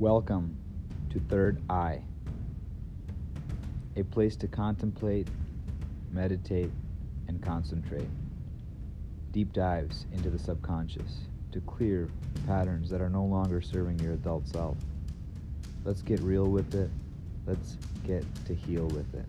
Welcome to Third Eye, a place to contemplate, meditate, and concentrate. Deep dives into the subconscious to clear patterns that are no longer serving your adult self. Let's get real with it. Let's get to heal with it.